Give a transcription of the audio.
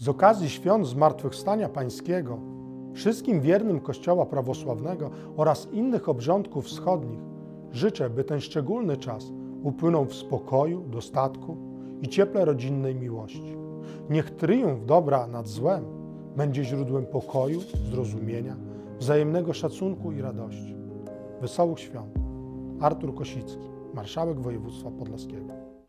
Z okazji świąt Zmartwychwstania Pańskiego, wszystkim wiernym Kościoła prawosławnego oraz innych obrządków wschodnich życzę, by ten szczególny czas upłynął w spokoju, dostatku i cieple rodzinnej miłości. Niech triumf dobra nad złem będzie źródłem pokoju, zrozumienia, wzajemnego szacunku i radości. Wesołych świąt. Artur Kosicki, marszałek województwa podlaskiego.